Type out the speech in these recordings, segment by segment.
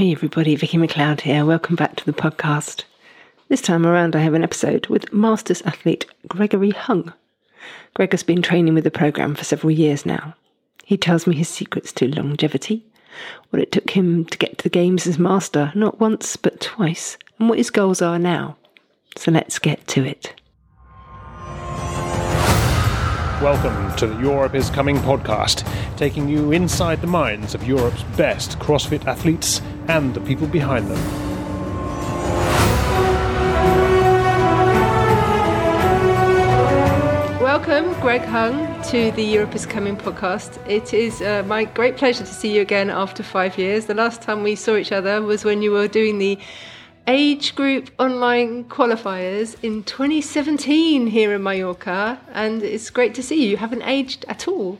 Hey everybody, Vicki McLeod here. Welcome back to the podcast. This time around, I have an episode with Masters athlete Gregory Hung. Greg has been training with the Progrm for several years now. He tells me his secrets to longevity, what it took him to get to the games as master, not once but twice, and what his goals are now. So let's get to it. Welcome to the Europe is Coming podcast, taking you inside the minds of Europe's best CrossFit athletes and the people behind them. Welcome, Greg Hung, to the Europe is Coming podcast. It is uh, my great pleasure to see you again after five years. The last time we saw each other was when you were doing the age group online qualifiers in 2017 here in Mallorca, and it's great to see you. You haven't aged at all.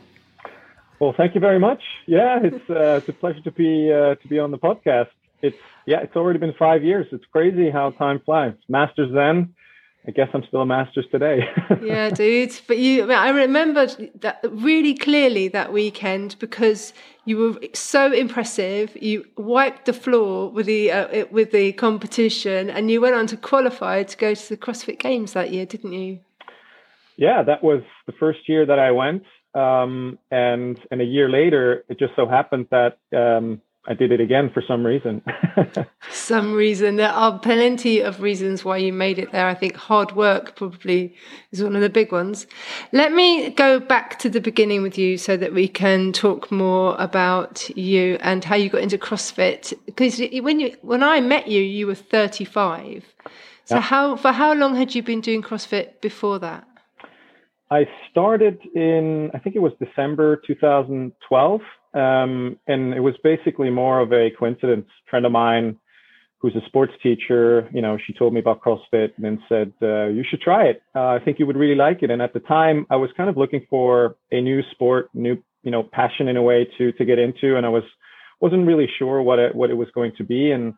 Well, thank you very much. Yeah, it's uh, it's a pleasure to be uh, to be on the podcast. It's yeah, it's already been five years. It's crazy how time flies. Masters then, I guess I'm still a master's today. yeah, dude. But you, I remember that really clearly that weekend because you were so impressive. You wiped the floor with the uh, with the competition, and you went on to qualify to go to the CrossFit Games that year, didn't you? Yeah, that was the first year that I went, um, and and a year later, it just so happened that. Um, I did it again for some reason. some reason. There are plenty of reasons why you made it there. I think hard work probably is one of the big ones. Let me go back to the beginning with you so that we can talk more about you and how you got into CrossFit. Because when you when I met you, you were 35. So yeah. how for how long had you been doing CrossFit before that? I started in I think it was December 2012 um, and it was basically more of a coincidence. A friend of mine who's a sports teacher, you know, she told me about CrossFit and then said, uh, you should try it. Uh, I think you would really like it. And at the time I was kind of looking for a new sport, new, you know, passion in a way to, to get into. And I was, wasn't really sure what it, what it was going to be. And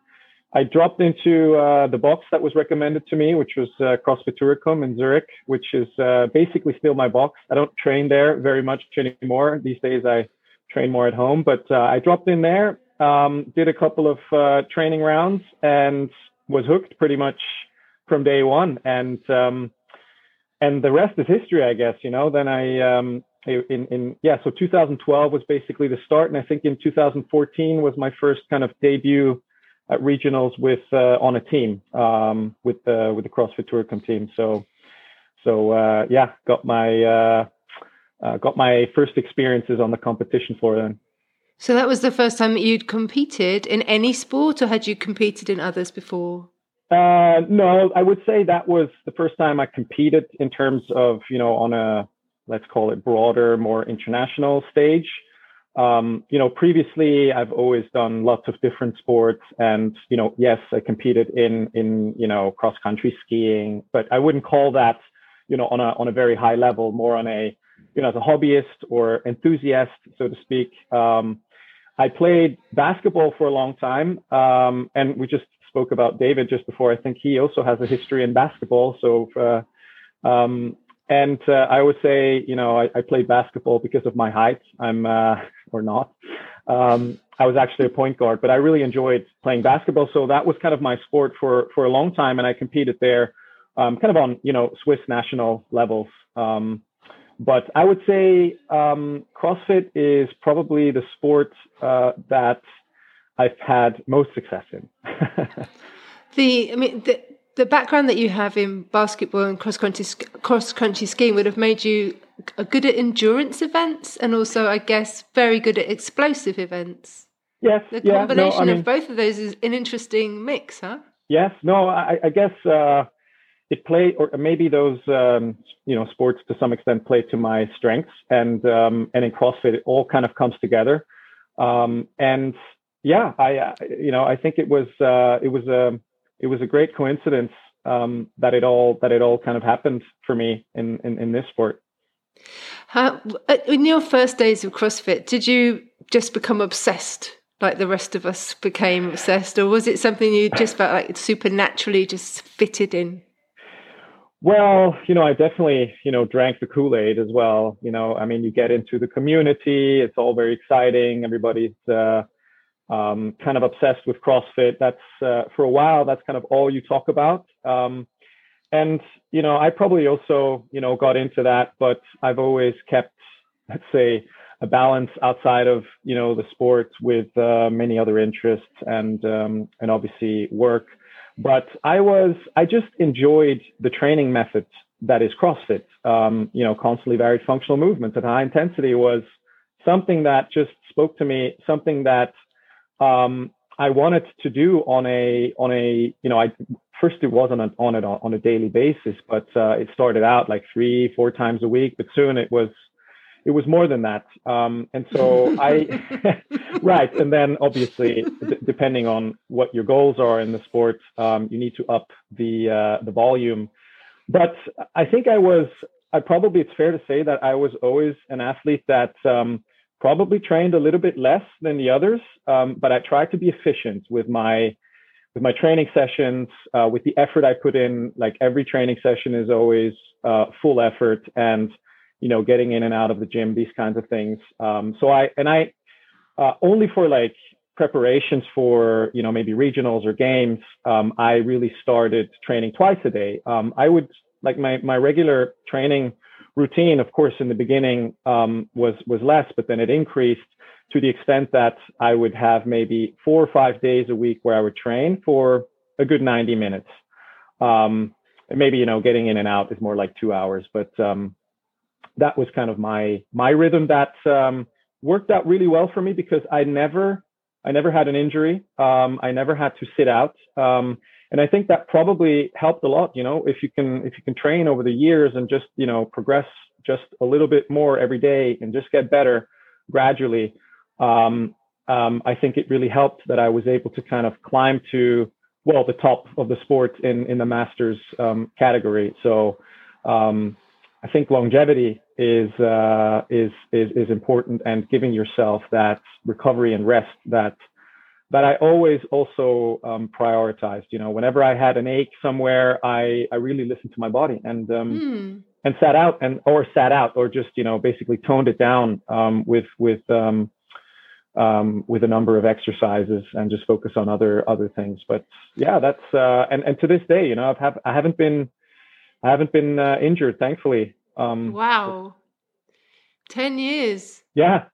I dropped into uh, the box that was recommended to me, which was uh, CrossFit Turicum in Zurich, which is uh, basically still my box. I don't train there very much anymore. These days I train more at home. But uh, I dropped in there, um, did a couple of uh, training rounds, and was hooked pretty much from day one. And um, and the rest is history, I guess. You know, then I um, in in yeah, so 2012 was basically the start, and I think in 2014 was my first kind of debut at regionals with uh, on a team um, with the with the CrossFit Turicum team. So so uh, yeah, got my uh, uh, got my first experiences on the competition floor then. So that was the first time that you'd competed in any sport, or had you competed in others before? Uh, no, I would say that was the first time I competed in terms of you know on a let's call it broader, more international stage. Um, you know, previously I've always done lots of different sports, and you know, yes, I competed in in you know cross country skiing, but I wouldn't call that you know on a on a very high level, more on a you know, as a hobbyist or enthusiast, so to speak. Um, I played basketball for a long time, um, and we just spoke about David just before. I think he also has a history in basketball. So, uh, um, and uh, I would say, you know, I, I, played basketball because of my height. I'm uh, or not. Um, I was actually a point guard, but I really enjoyed playing basketball. So that was kind of my sport for for a long time, and I competed there, um, kind of on you know Swiss national levels. Um, but I would say um, CrossFit is probably the sport uh, that I've had most success in. the, I mean, the, the background that you have in basketball and cross country cross country skiing would have made you a good at endurance events and also, I guess, very good at explosive events. Yes, the yeah, combination no, I mean, of both of those is an interesting mix, huh? Yes, no, I, I guess uh, it play or maybe those um, you know sports to some extent play to my strengths and um, and in CrossFit it all kind of comes together um, and yeah I you know I think it was uh, it was a it was a great coincidence um, that it all that it all kind of happened for me in in, in this sport. How, in your first days of CrossFit, did you just become obsessed like the rest of us became obsessed, or was it something you just felt like supernaturally just fitted in? Well, you know, I definitely, you know, drank the Kool-Aid as well. You know, I mean, you get into the community, it's all very exciting. Everybody's, uh, um, kind of obsessed with CrossFit. That's uh, for a while. That's kind of all you talk about. Um, and you know, I probably also you know got into that, but I've always kept, let's say, a balance outside of you know the sport with uh, many other interests and um, and obviously work. But I was I just enjoyed the training methods that is CrossFit. Um, you know, constantly varied functional movements at high intensity was something that just spoke to me. Something that um, I wanted to do on a on a you know I first it wasn't on it on a daily basis, but uh, it started out like three four times a week, but soon it was it was more than that. Um, and so I right, and then obviously d- depending on what your goals are in the sport, um, you need to up the uh, the volume. But I think I was I probably it's fair to say that I was always an athlete that um, probably trained a little bit less than the others, um, but I tried to be efficient with my with my training sessions, uh, with the effort I put in. Like every training session is always uh, full effort, and you know, getting in and out of the gym, these kinds of things. Um, so I and I uh, only for like preparations for you know maybe regionals or games, um, I really started training twice a day. Um, I would like my my regular training routine, of course, in the beginning um, was was less, but then it increased to the extent that I would have maybe four or five days a week where I would train for a good 90 minutes. Um, maybe you know getting in and out is more like two hours, but um, that was kind of my my rhythm that um, worked out really well for me because I never I never had an injury. Um, I never had to sit out. Um, and I think that probably helped a lot. You know, if you can if you can train over the years and just you know progress just a little bit more every day and just get better gradually, um, um, I think it really helped that I was able to kind of climb to well the top of the sport in in the masters um, category. So um, I think longevity is, uh, is is is important and giving yourself that recovery and rest that but I always also um, prioritized. You know, whenever I had an ache somewhere, I I really listened to my body and um, mm. and sat out and or sat out or just you know basically toned it down um, with with um, um, with a number of exercises and just focus on other other things. But yeah, that's uh, and and to this day, you know, I've have I haven't been I haven't been uh, injured, thankfully. Um, wow, ten years. Yeah,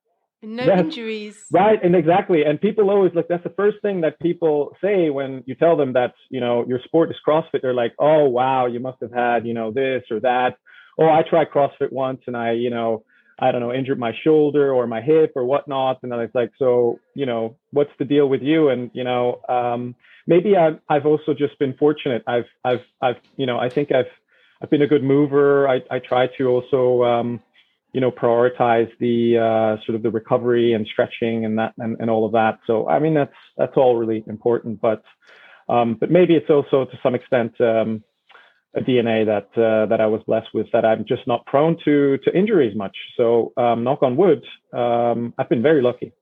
no yes. injuries. Right, and exactly. And people always like that's the first thing that people say when you tell them that, you know, your sport is CrossFit. They're like, oh wow, you must have had, you know, this or that. Oh, I tried CrossFit once and I, you know, I don't know, injured my shoulder or my hip or whatnot. And then it's like, so, you know, what's the deal with you? And, you know, um, maybe I've, I've also just been fortunate. I've, I've, I've, you know, I think I've, I've been a good mover. I, I try to also, um, you know prioritize the uh, sort of the recovery and stretching and that and, and all of that. So i mean that's that's all really important but um, but maybe it's also to some extent um, a dna that uh, that i was blessed with that i'm just not prone to to injuries much. So um, knock on wood um, i've been very lucky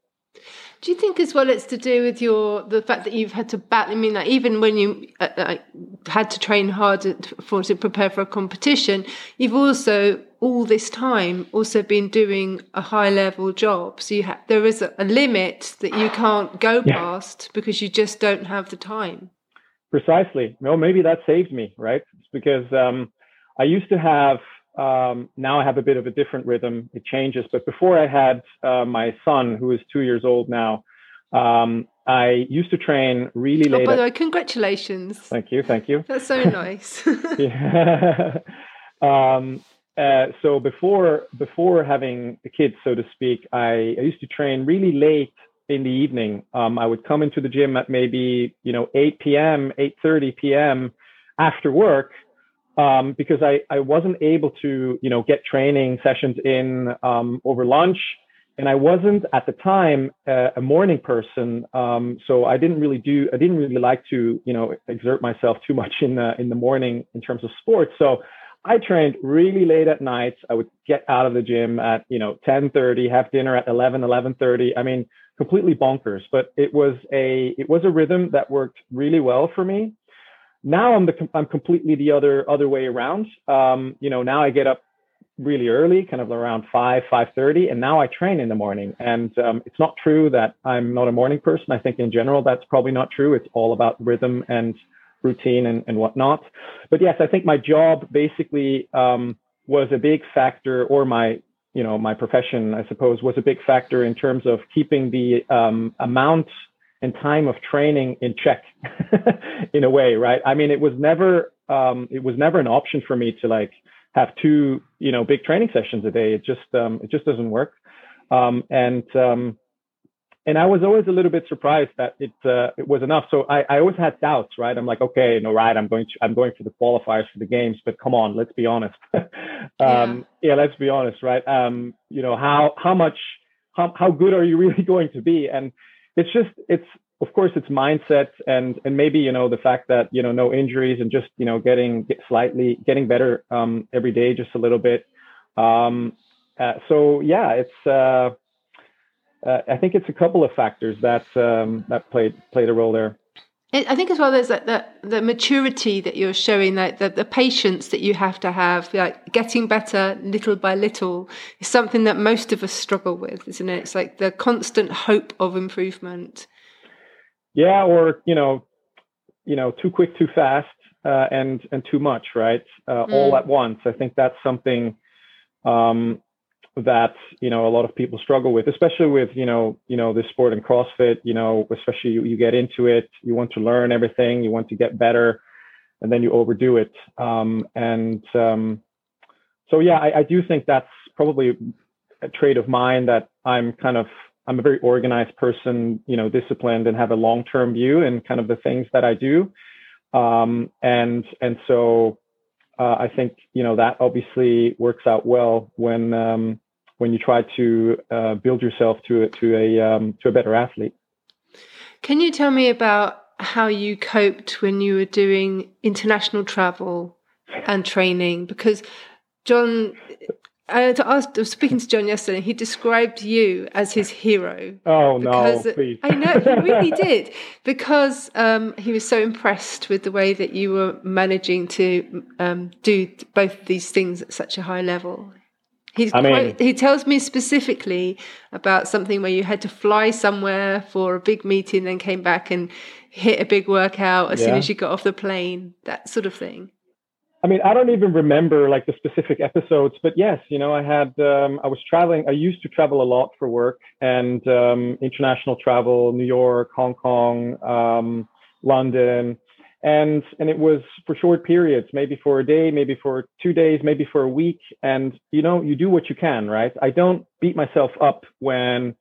do you think as well it's to do with your the fact that you've had to battle? I mean, like even when you uh, uh had to train hard for to prepare for a competition, you've also all this time also been doing a high level job. So you ha- there is a, a, limit that you can't go yeah. past because you just don't have the time. Precisely. No, maybe that saved me, right? It's because um, I used to have um, now I have a bit of a different rhythm. It changes. But before I had uh, my son, who is two years old now, um, I used to train really late. Oh, by the way, congratulations. Thank you. Thank you. That's so nice. yeah. um, uh, so before before having the kids, so to speak, I, I used to train really late in the evening. Um, I would come into the gym at maybe you know 8 p.m., 8:30 p.m. after work um, because I, I wasn't able to, you know, get training sessions in um, over lunch. And I wasn't at the time uh, a morning person, um, so I didn't really do. I didn't really like to, you know, exert myself too much in the in the morning in terms of sports. So I trained really late at night. I would get out of the gym at, you know, 10:30, have dinner at 11, 11:30. I mean, completely bonkers. But it was a it was a rhythm that worked really well for me now I'm the I'm completely the other other way around. Um, you know, now I get up really early, kind of around five, five thirty, and now I train in the morning. And um, it's not true that I'm not a morning person. I think in general that's probably not true. It's all about rhythm and routine and, and whatnot. But yes, I think my job basically um, was a big factor, or my you know my profession, I suppose, was a big factor in terms of keeping the um, amount and time of training in check in a way, right? I mean, it was never um, it was never an option for me to like have two you know big training sessions a day. It just um, it just doesn't work. Um, and um, and I was always a little bit surprised that it uh, it was enough. So I, I always had doubts, right? I'm like, okay, no, right, I'm going to I'm going for the qualifiers for the games, but come on, let's be honest. um, yeah. yeah. let's be honest, right? Um, you know, how how much how how good are you really going to be? And it's just it's of course it's mindset and and maybe you know the fact that you know no injuries and just you know getting get slightly getting better um, every day just a little bit. Um, uh, so yeah, it's. Uh, uh, I think it's a couple of factors that um, that played played a role there. I think as well there's that the, the maturity that you're showing, like the, the patience that you have to have, like getting better little by little is something that most of us struggle with, isn't it? It's like the constant hope of improvement. Yeah, or you know, you know, too quick, too fast, uh, and and too much, right? Uh, mm. All at once. I think that's something um, that you know a lot of people struggle with especially with you know you know the sport and crossfit you know especially you, you get into it you want to learn everything you want to get better and then you overdo it. Um, and um, so yeah I, I, do think that's probably a trait of mine that i'm kind of i'm a very organized person you know disciplined and have a long-term view in kind of the things that i do. Um, and and so uh, I think you know that obviously works out well when um, when you try to uh, build yourself to a, to a um, to a better athlete. Can you tell me about how you coped when you were doing international travel and training? Because John, I was speaking to John yesterday. He described you as his hero. Oh no! Please. I know he really did because um, he was so impressed with the way that you were managing to um, do both these things at such a high level. He's I mean, quite, he tells me specifically about something where you had to fly somewhere for a big meeting, then came back and hit a big workout as yeah. soon as you got off the plane, that sort of thing. I mean, I don't even remember like the specific episodes, but yes, you know, I had, um, I was traveling. I used to travel a lot for work and um, international travel, New York, Hong Kong, um, London and and it was for short periods maybe for a day maybe for two days maybe for a week. And you know you do what you can right? I don't beat myself up when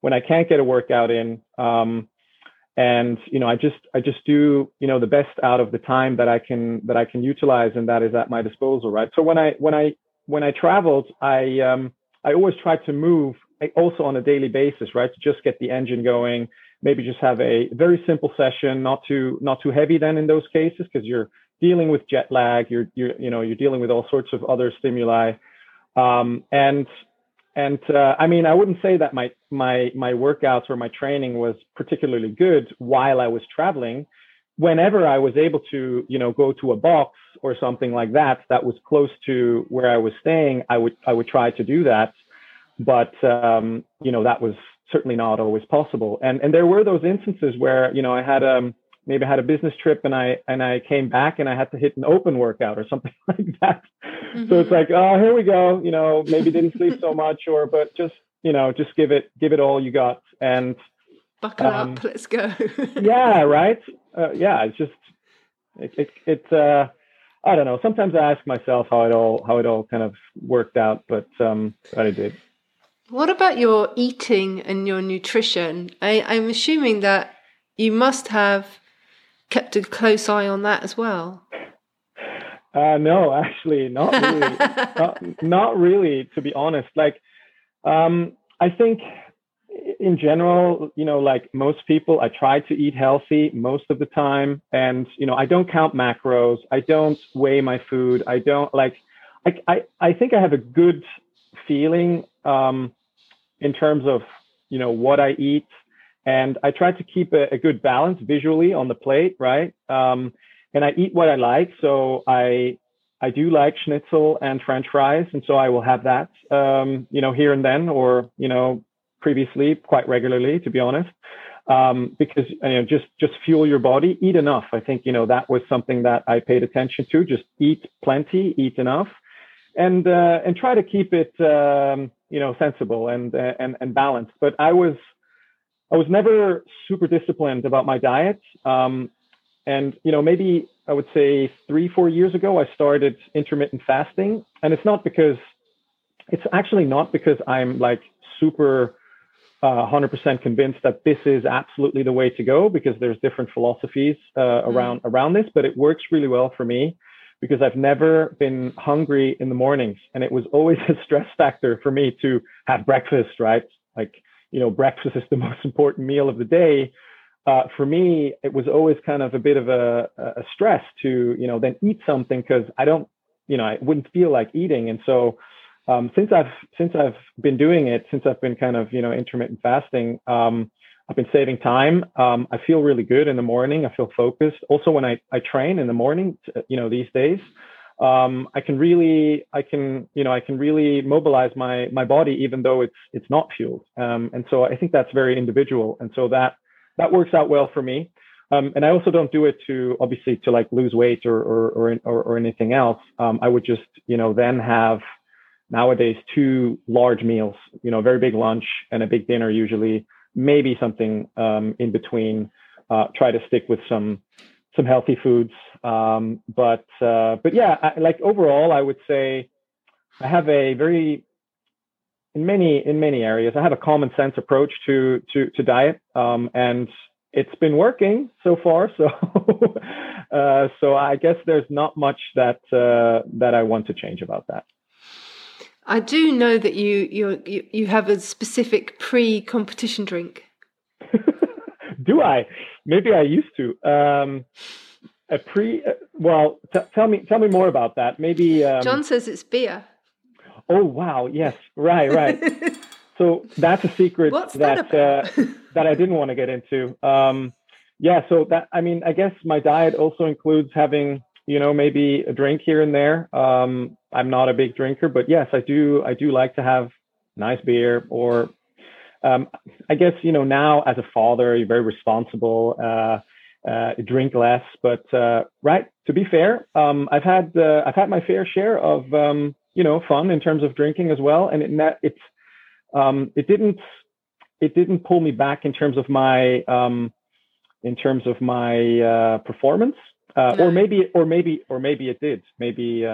when i can't get a workout in. Um and you know i just i just do you know the best out of the time that i can that i can utilize and that is at my disposal right? So when i when i when i traveled i um i always tried to move also on a daily basis right? To just get the engine going maybe just have a very simple session, not too not too heavy then in those cases because you're dealing with jet lag, you're you're you know you're dealing with all sorts of other stimuli, um, and and uh, I mean I wouldn't say that my my my workouts or my training was particularly good while I was traveling. Whenever I was able to you know go to a box or something like that that was close to where I was staying, I would I would try to do that, but um, you know that was certainly not always possible. And and there were those instances where you know I had um maybe I had a business trip and I and I came back and I had to hit an open workout or something like that. Mm-hmm. So it's mm-hmm. like oh here we go you know maybe didn't sleep so much or but just you know just give it give it all you got and buckle um, up let's go. yeah right uh, yeah it's just it it, it uh, I don't know. Sometimes I ask myself how it all how it all kind of worked out, but um, but I did. What about your eating and your nutrition? I, I'm assuming that you must have kept a close eye on that as well. Uh, no, actually, not really. not, not really, to be honest. Like, um, I think in general, you know, like most people, I try to eat healthy most of the time. And, you know, I don't count macros. I don't weigh my food. I don't like, I, I, I think I have a good feeling um, in terms of you know what I eat, and I try to keep a, a good balance visually on the plate, right? Um, and I eat what I like, so I I do like schnitzel and French fries, and so I will have that, um, you know, here and then, or you know, previously quite regularly, to be honest, um, because you know, just just fuel your body, eat enough. I think you know that was something that I paid attention to. Just eat plenty, eat enough, and uh, and try to keep it, um, you know, sensible and uh, and and balanced. But I was I was never super disciplined about my diet. Um, and you know, maybe I would say three, four years ago, I started intermittent fasting, and it's not because it's actually not because I'm like super uh, 100% convinced that this is absolutely the way to go because there's different philosophies uh, mm. around around this, but it works really well for me because I've never been hungry in the mornings, and it was always a stress factor for me to have breakfast, right? Like you know, breakfast is the most important meal of the day uh, for me, it was always kind of a bit of a, a stress to, you know, then eat something because I don't, you know, I wouldn't feel like eating. And so, um, since I've since I've been doing it, since I've been kind of, you know, intermittent fasting, um, I've been saving time. Um, I feel really good in the morning. I feel focused. Also, when I, I train in the morning, you know, these days, um, I can really, I can, you know, I can really mobilize my my body, even though it's it's not fueled. Um, and so I think that's very individual. And so that that works out well for me. Um, and I also don't do it to obviously to like lose weight or or or, or, or anything else. Um, I would just you know then have nowadays two large meals, you know, a very big lunch and a big dinner usually, maybe something um, in between. Uh, try to stick with some some healthy foods, um, but uh, but yeah, I, like overall, I would say I have a very in many in many areas. I have a common sense approach to to to diet, um, and it's been working so far. So uh, so I guess there's not much that uh, that I want to change about that. I do know that you you you have a specific pre-competition drink. do I? Maybe I used to. Um, a pre. Uh, well, t- tell me tell me more about that. Maybe um, John says it's beer. Oh wow! Yes, right, right. so that's a secret What's that that, uh, that I didn't want to get into. Um, yeah, so that I mean, I guess my diet also includes having you know maybe a drink here and there. Um, I'm not a big drinker, but yes, I do. I do like to have nice beer or. Um, I guess you know now as a father, you're very responsible. Uh, uh, drink less, but uh, right. To be fair, um, I've had uh, I've had my fair share of um, you know fun in terms of drinking as well and it it's um it didn't it didn't pull me back in terms of my um in terms of my uh performance uh, or maybe or maybe or maybe it did maybe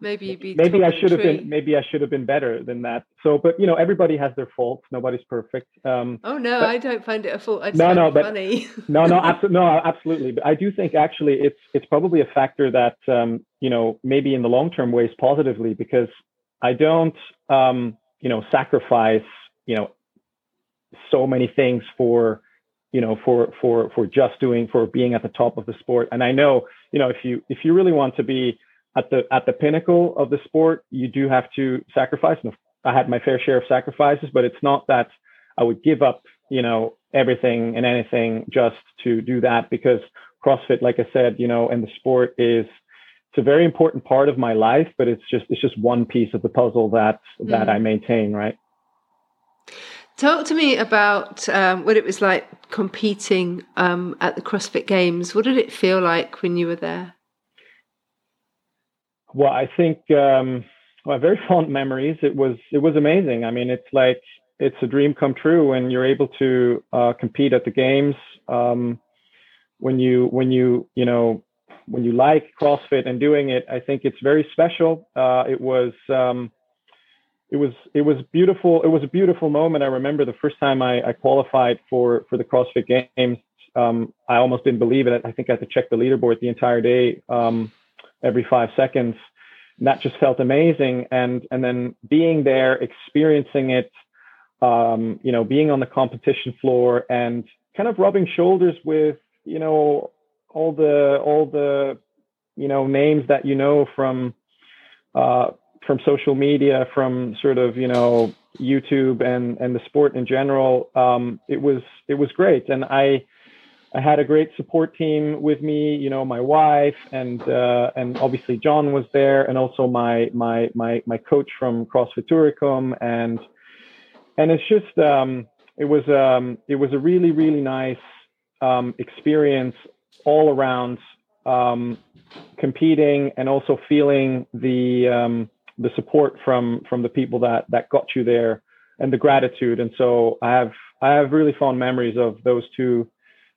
maybe maybe I should have been maybe I should have been better than that. So, but you know, everybody has their faults. Nobody's perfect. Um, oh no, but, I don't find it a fault. I no, no, but funny. no, no, absolutely, no, absolutely. But I do think actually it's it's probably a factor that um, you know maybe in the long term weighs positively because I don't um, you know sacrifice you know so many things for you know for for for just doing for being at the top of the sport and i know you know if you if you really want to be at the at the pinnacle of the sport, you do have to sacrifice. And I had my fair share of sacrifices, but it's not that I would give up, you know, everything and anything just to do that because CrossFit, like I said, you know, and the sport is it's a very important part of my life, but it's just it's just one piece of the puzzle that that mm. I maintain, right? Talk to me about um, what it was like competing um, at the CrossFit Games. What did it feel like when you were there? Well, I think um, well, very fond memories. It was it was amazing. I mean, it's like it's a dream come true when you're able to uh, compete at the games. Um, when you when you you know when you like CrossFit and doing it, I think it's very special. Uh, it was um, it was it was beautiful. It was a beautiful moment. I remember the first time I, I qualified for for the CrossFit Games. Um, I almost didn't believe it. I think I had to check the leaderboard the entire day. Um, every five seconds. And that just felt amazing. And and then being there, experiencing it, um, you know, being on the competition floor and kind of rubbing shoulders with, you know, all the all the you know names that you know from uh, from social media, from sort of you know YouTube and and the sport in general. Um, it was it was great, and I I had a great support team with me, you know, my wife and uh, and obviously John was there, and also my my my my coach from CrossFit Turicum, and and it's just um, it was um, it was a really really nice um, experience all around um, competing and also feeling the um, the support from from the people that that got you there and the gratitude. And so I have I have really fond memories of those two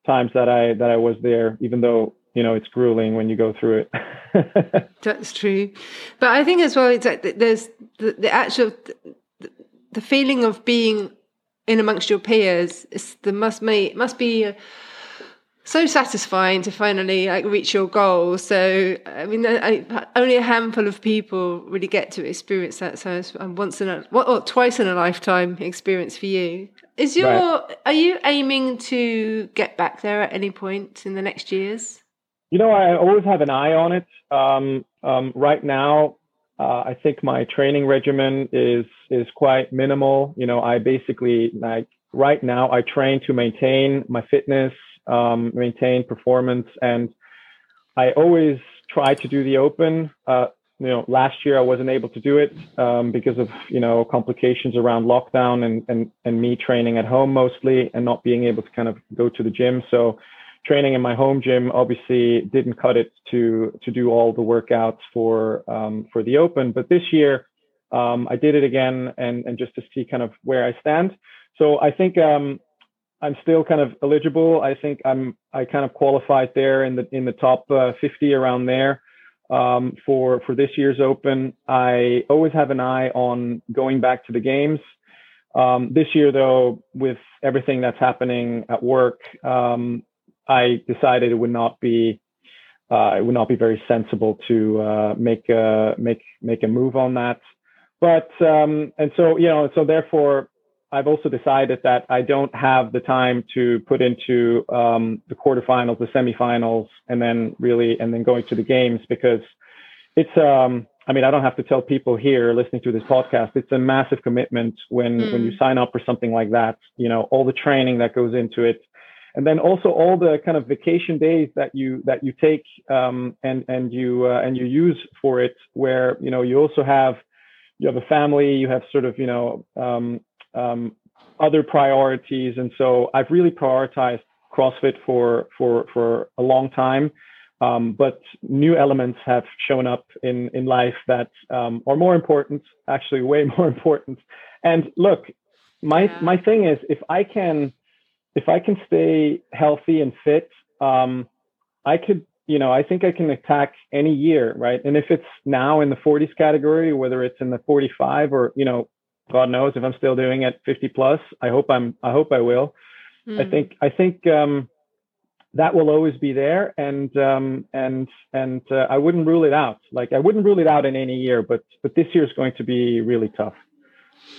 times that I that I was there, even though you know it's grueling when you go through it. That's true, but I think as well it's like there's the, the actual the, the feeling of being in amongst your peers. It's, the must be must be uh, so satisfying to finally like reach your goal. So I mean, I, only a handful of people really get to experience that. So it's um, once in a or twice in a lifetime experience for you. Is your right. are you aiming to get back there at any point in the next years? You know, I always have an eye on it. Um, um, right now, uh, I think my training regimen is is quite minimal. You know, I basically like right now I train to maintain my fitness um, maintain performance. And I always try to do the open. Uh, you know, last year I wasn't able to do it um, because of you know complications around lockdown and, and and me training at home mostly and not being able to kind of go to the gym. So training in my home gym obviously didn't cut it to to do all the workouts for um, for the open. But this year um, I did it again and and just to see kind of where I stand. So I think um, I'm still kind of eligible. I think I'm I kind of qualified there in the in the top uh, 50 around there um, for for this year's Open. I always have an eye on going back to the games. Um, this year, though, with everything that's happening at work, um, I decided it would not be uh, it would not be very sensible to uh, make a make make a move on that. But um, and so you know, so therefore, I've also decided that I don't have the time to put into um, the quarterfinals, the semifinals, and then really, and then going to the games because it's, um, I mean, I don't have to tell people here listening to this podcast, it's a massive commitment when, mm. when you sign up for something like that, you know, all the training that goes into it. And then also all the kind of vacation days that you that you take um, and and you uh, and you use for it, where you know you also have you have a family, you have sort of you know um, um, other priorities. And so I've really prioritized CrossFit for for for a long time. Um, but new elements have shown up in in life that um, are more important, actually way more important. And look, my yeah. my thing is if I can if I can stay healthy and fit, um, I could you know I think I can attack any year, right? And if it's now in the 40s category, whether it's in the 45 or you know God knows if I'm still doing it 50 plus. I hope I'm. I hope I will. Mm. I think. I think um, that will always be there, and um, and and uh, I wouldn't rule it out. Like I wouldn't rule it out in any year, but but this year is going to be really tough,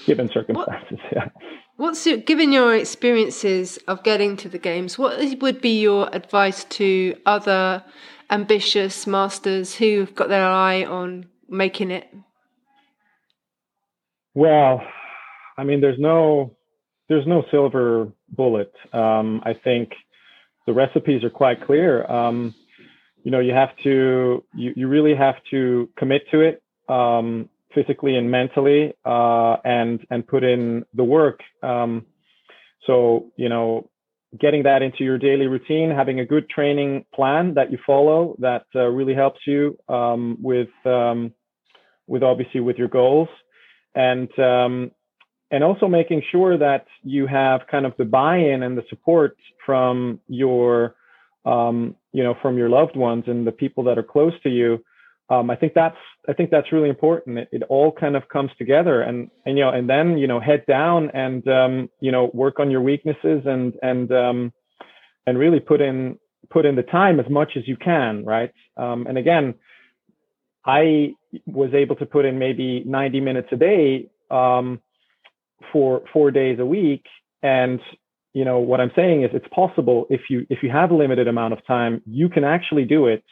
given circumstances. What, yeah. What's your, given your experiences of getting to the games? What would be your advice to other ambitious masters who've got their eye on making it? Well, I mean, there's no there's no silver bullet. Um, I think the recipes are quite clear. Um, you know, you have to you, you really have to commit to it um, physically and mentally, uh, and and put in the work. Um, so you know, getting that into your daily routine, having a good training plan that you follow that uh, really helps you um, with um, with obviously with your goals and um, and also making sure that you have kind of the buy-in and the support from your um, you know from your loved ones and the people that are close to you um, I think that's I think that's really important. It, it, all kind of comes together, and and you know, and then you know, head down and um, you know, work on your weaknesses and and um, and really put in put in the time as much as you can, right? Um, and again, I was able to put in maybe 90 minutes a day um, for four days a week. And you know what I'm saying is it's possible if you if you have a limited amount of time, you can actually do it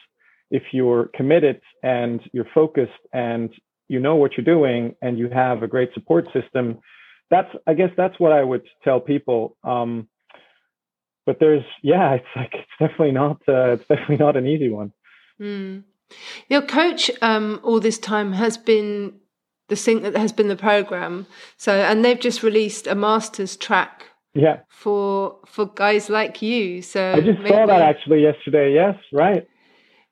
if you're committed and you're focused and you know what you're doing and you have a great support system. That's I guess that's what I would tell people. Um, but there's yeah, it's like it's definitely not uh, it's definitely not an easy one. Mm. Your coach um, all this time has been the thing that has been the Progrm. So and they've just released a master's track. Yeah. For for guys like you. So I just maybe, saw that actually yesterday. Yes, right.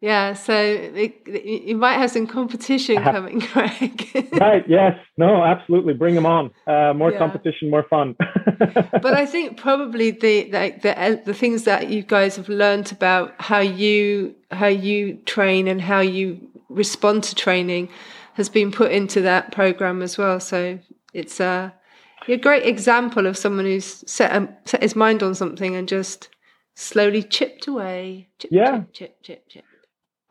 Yeah, so it, it, you might have some competition coming, Greg. right? Yes. No. Absolutely. Bring them on. Uh, more yeah. competition, more fun. but I think probably the, the the the things that you guys have learned about how you how you train and how you respond to training has been put into that program as well. So it's a a great example of someone who's set um, set his mind on something and just slowly chipped away. Chip, yeah. Chip, chip, chip, chip.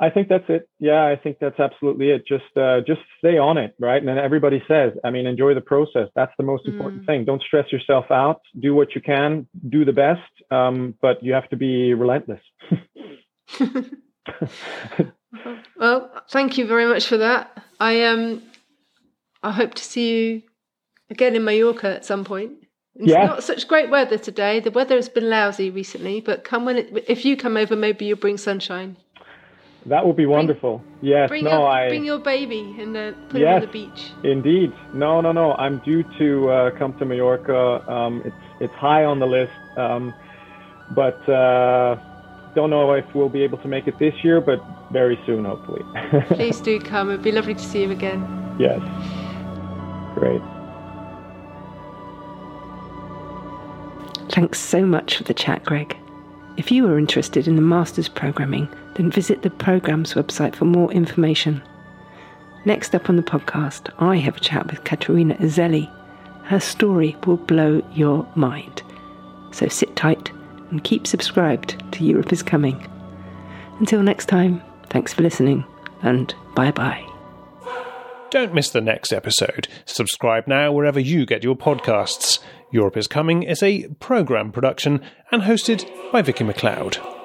I think that's it. Yeah, I think that's absolutely it. Just uh, just stay on it, right? And then everybody says, I mean, enjoy the process. That's the most important mm. thing. Don't stress yourself out. Do what you can. Do the best, um, but you have to be relentless. well, thank you very much for that. I um, I hope to see you again in Mallorca at some point. It's yeah. not such great weather today. The weather has been lousy recently, but come when it, if you come over, maybe you'll bring sunshine. That would be wonderful. Bring, yes, bring no, your, I bring your baby and uh, put yes, him on the beach. Indeed, no, no, no. I'm due to uh, come to Mallorca. Um, it's it's high on the list, um, but uh, don't know if we'll be able to make it this year, but very soon, hopefully. Please do come. It'd be lovely to see you again. Yes, great. Thanks so much for the chat, Greg. If you are interested in the master's programming then visit the Progrm's website for more information. Next up on the podcast, I have a chat with Katerina Azelli. Her story will blow your mind. So sit tight and keep subscribed to Europe is Coming. Until next time, thanks for listening and bye bye. Don't miss the next episode. Subscribe now wherever you get your podcasts. Europe is Coming is a program production and hosted by Vicki McLeod.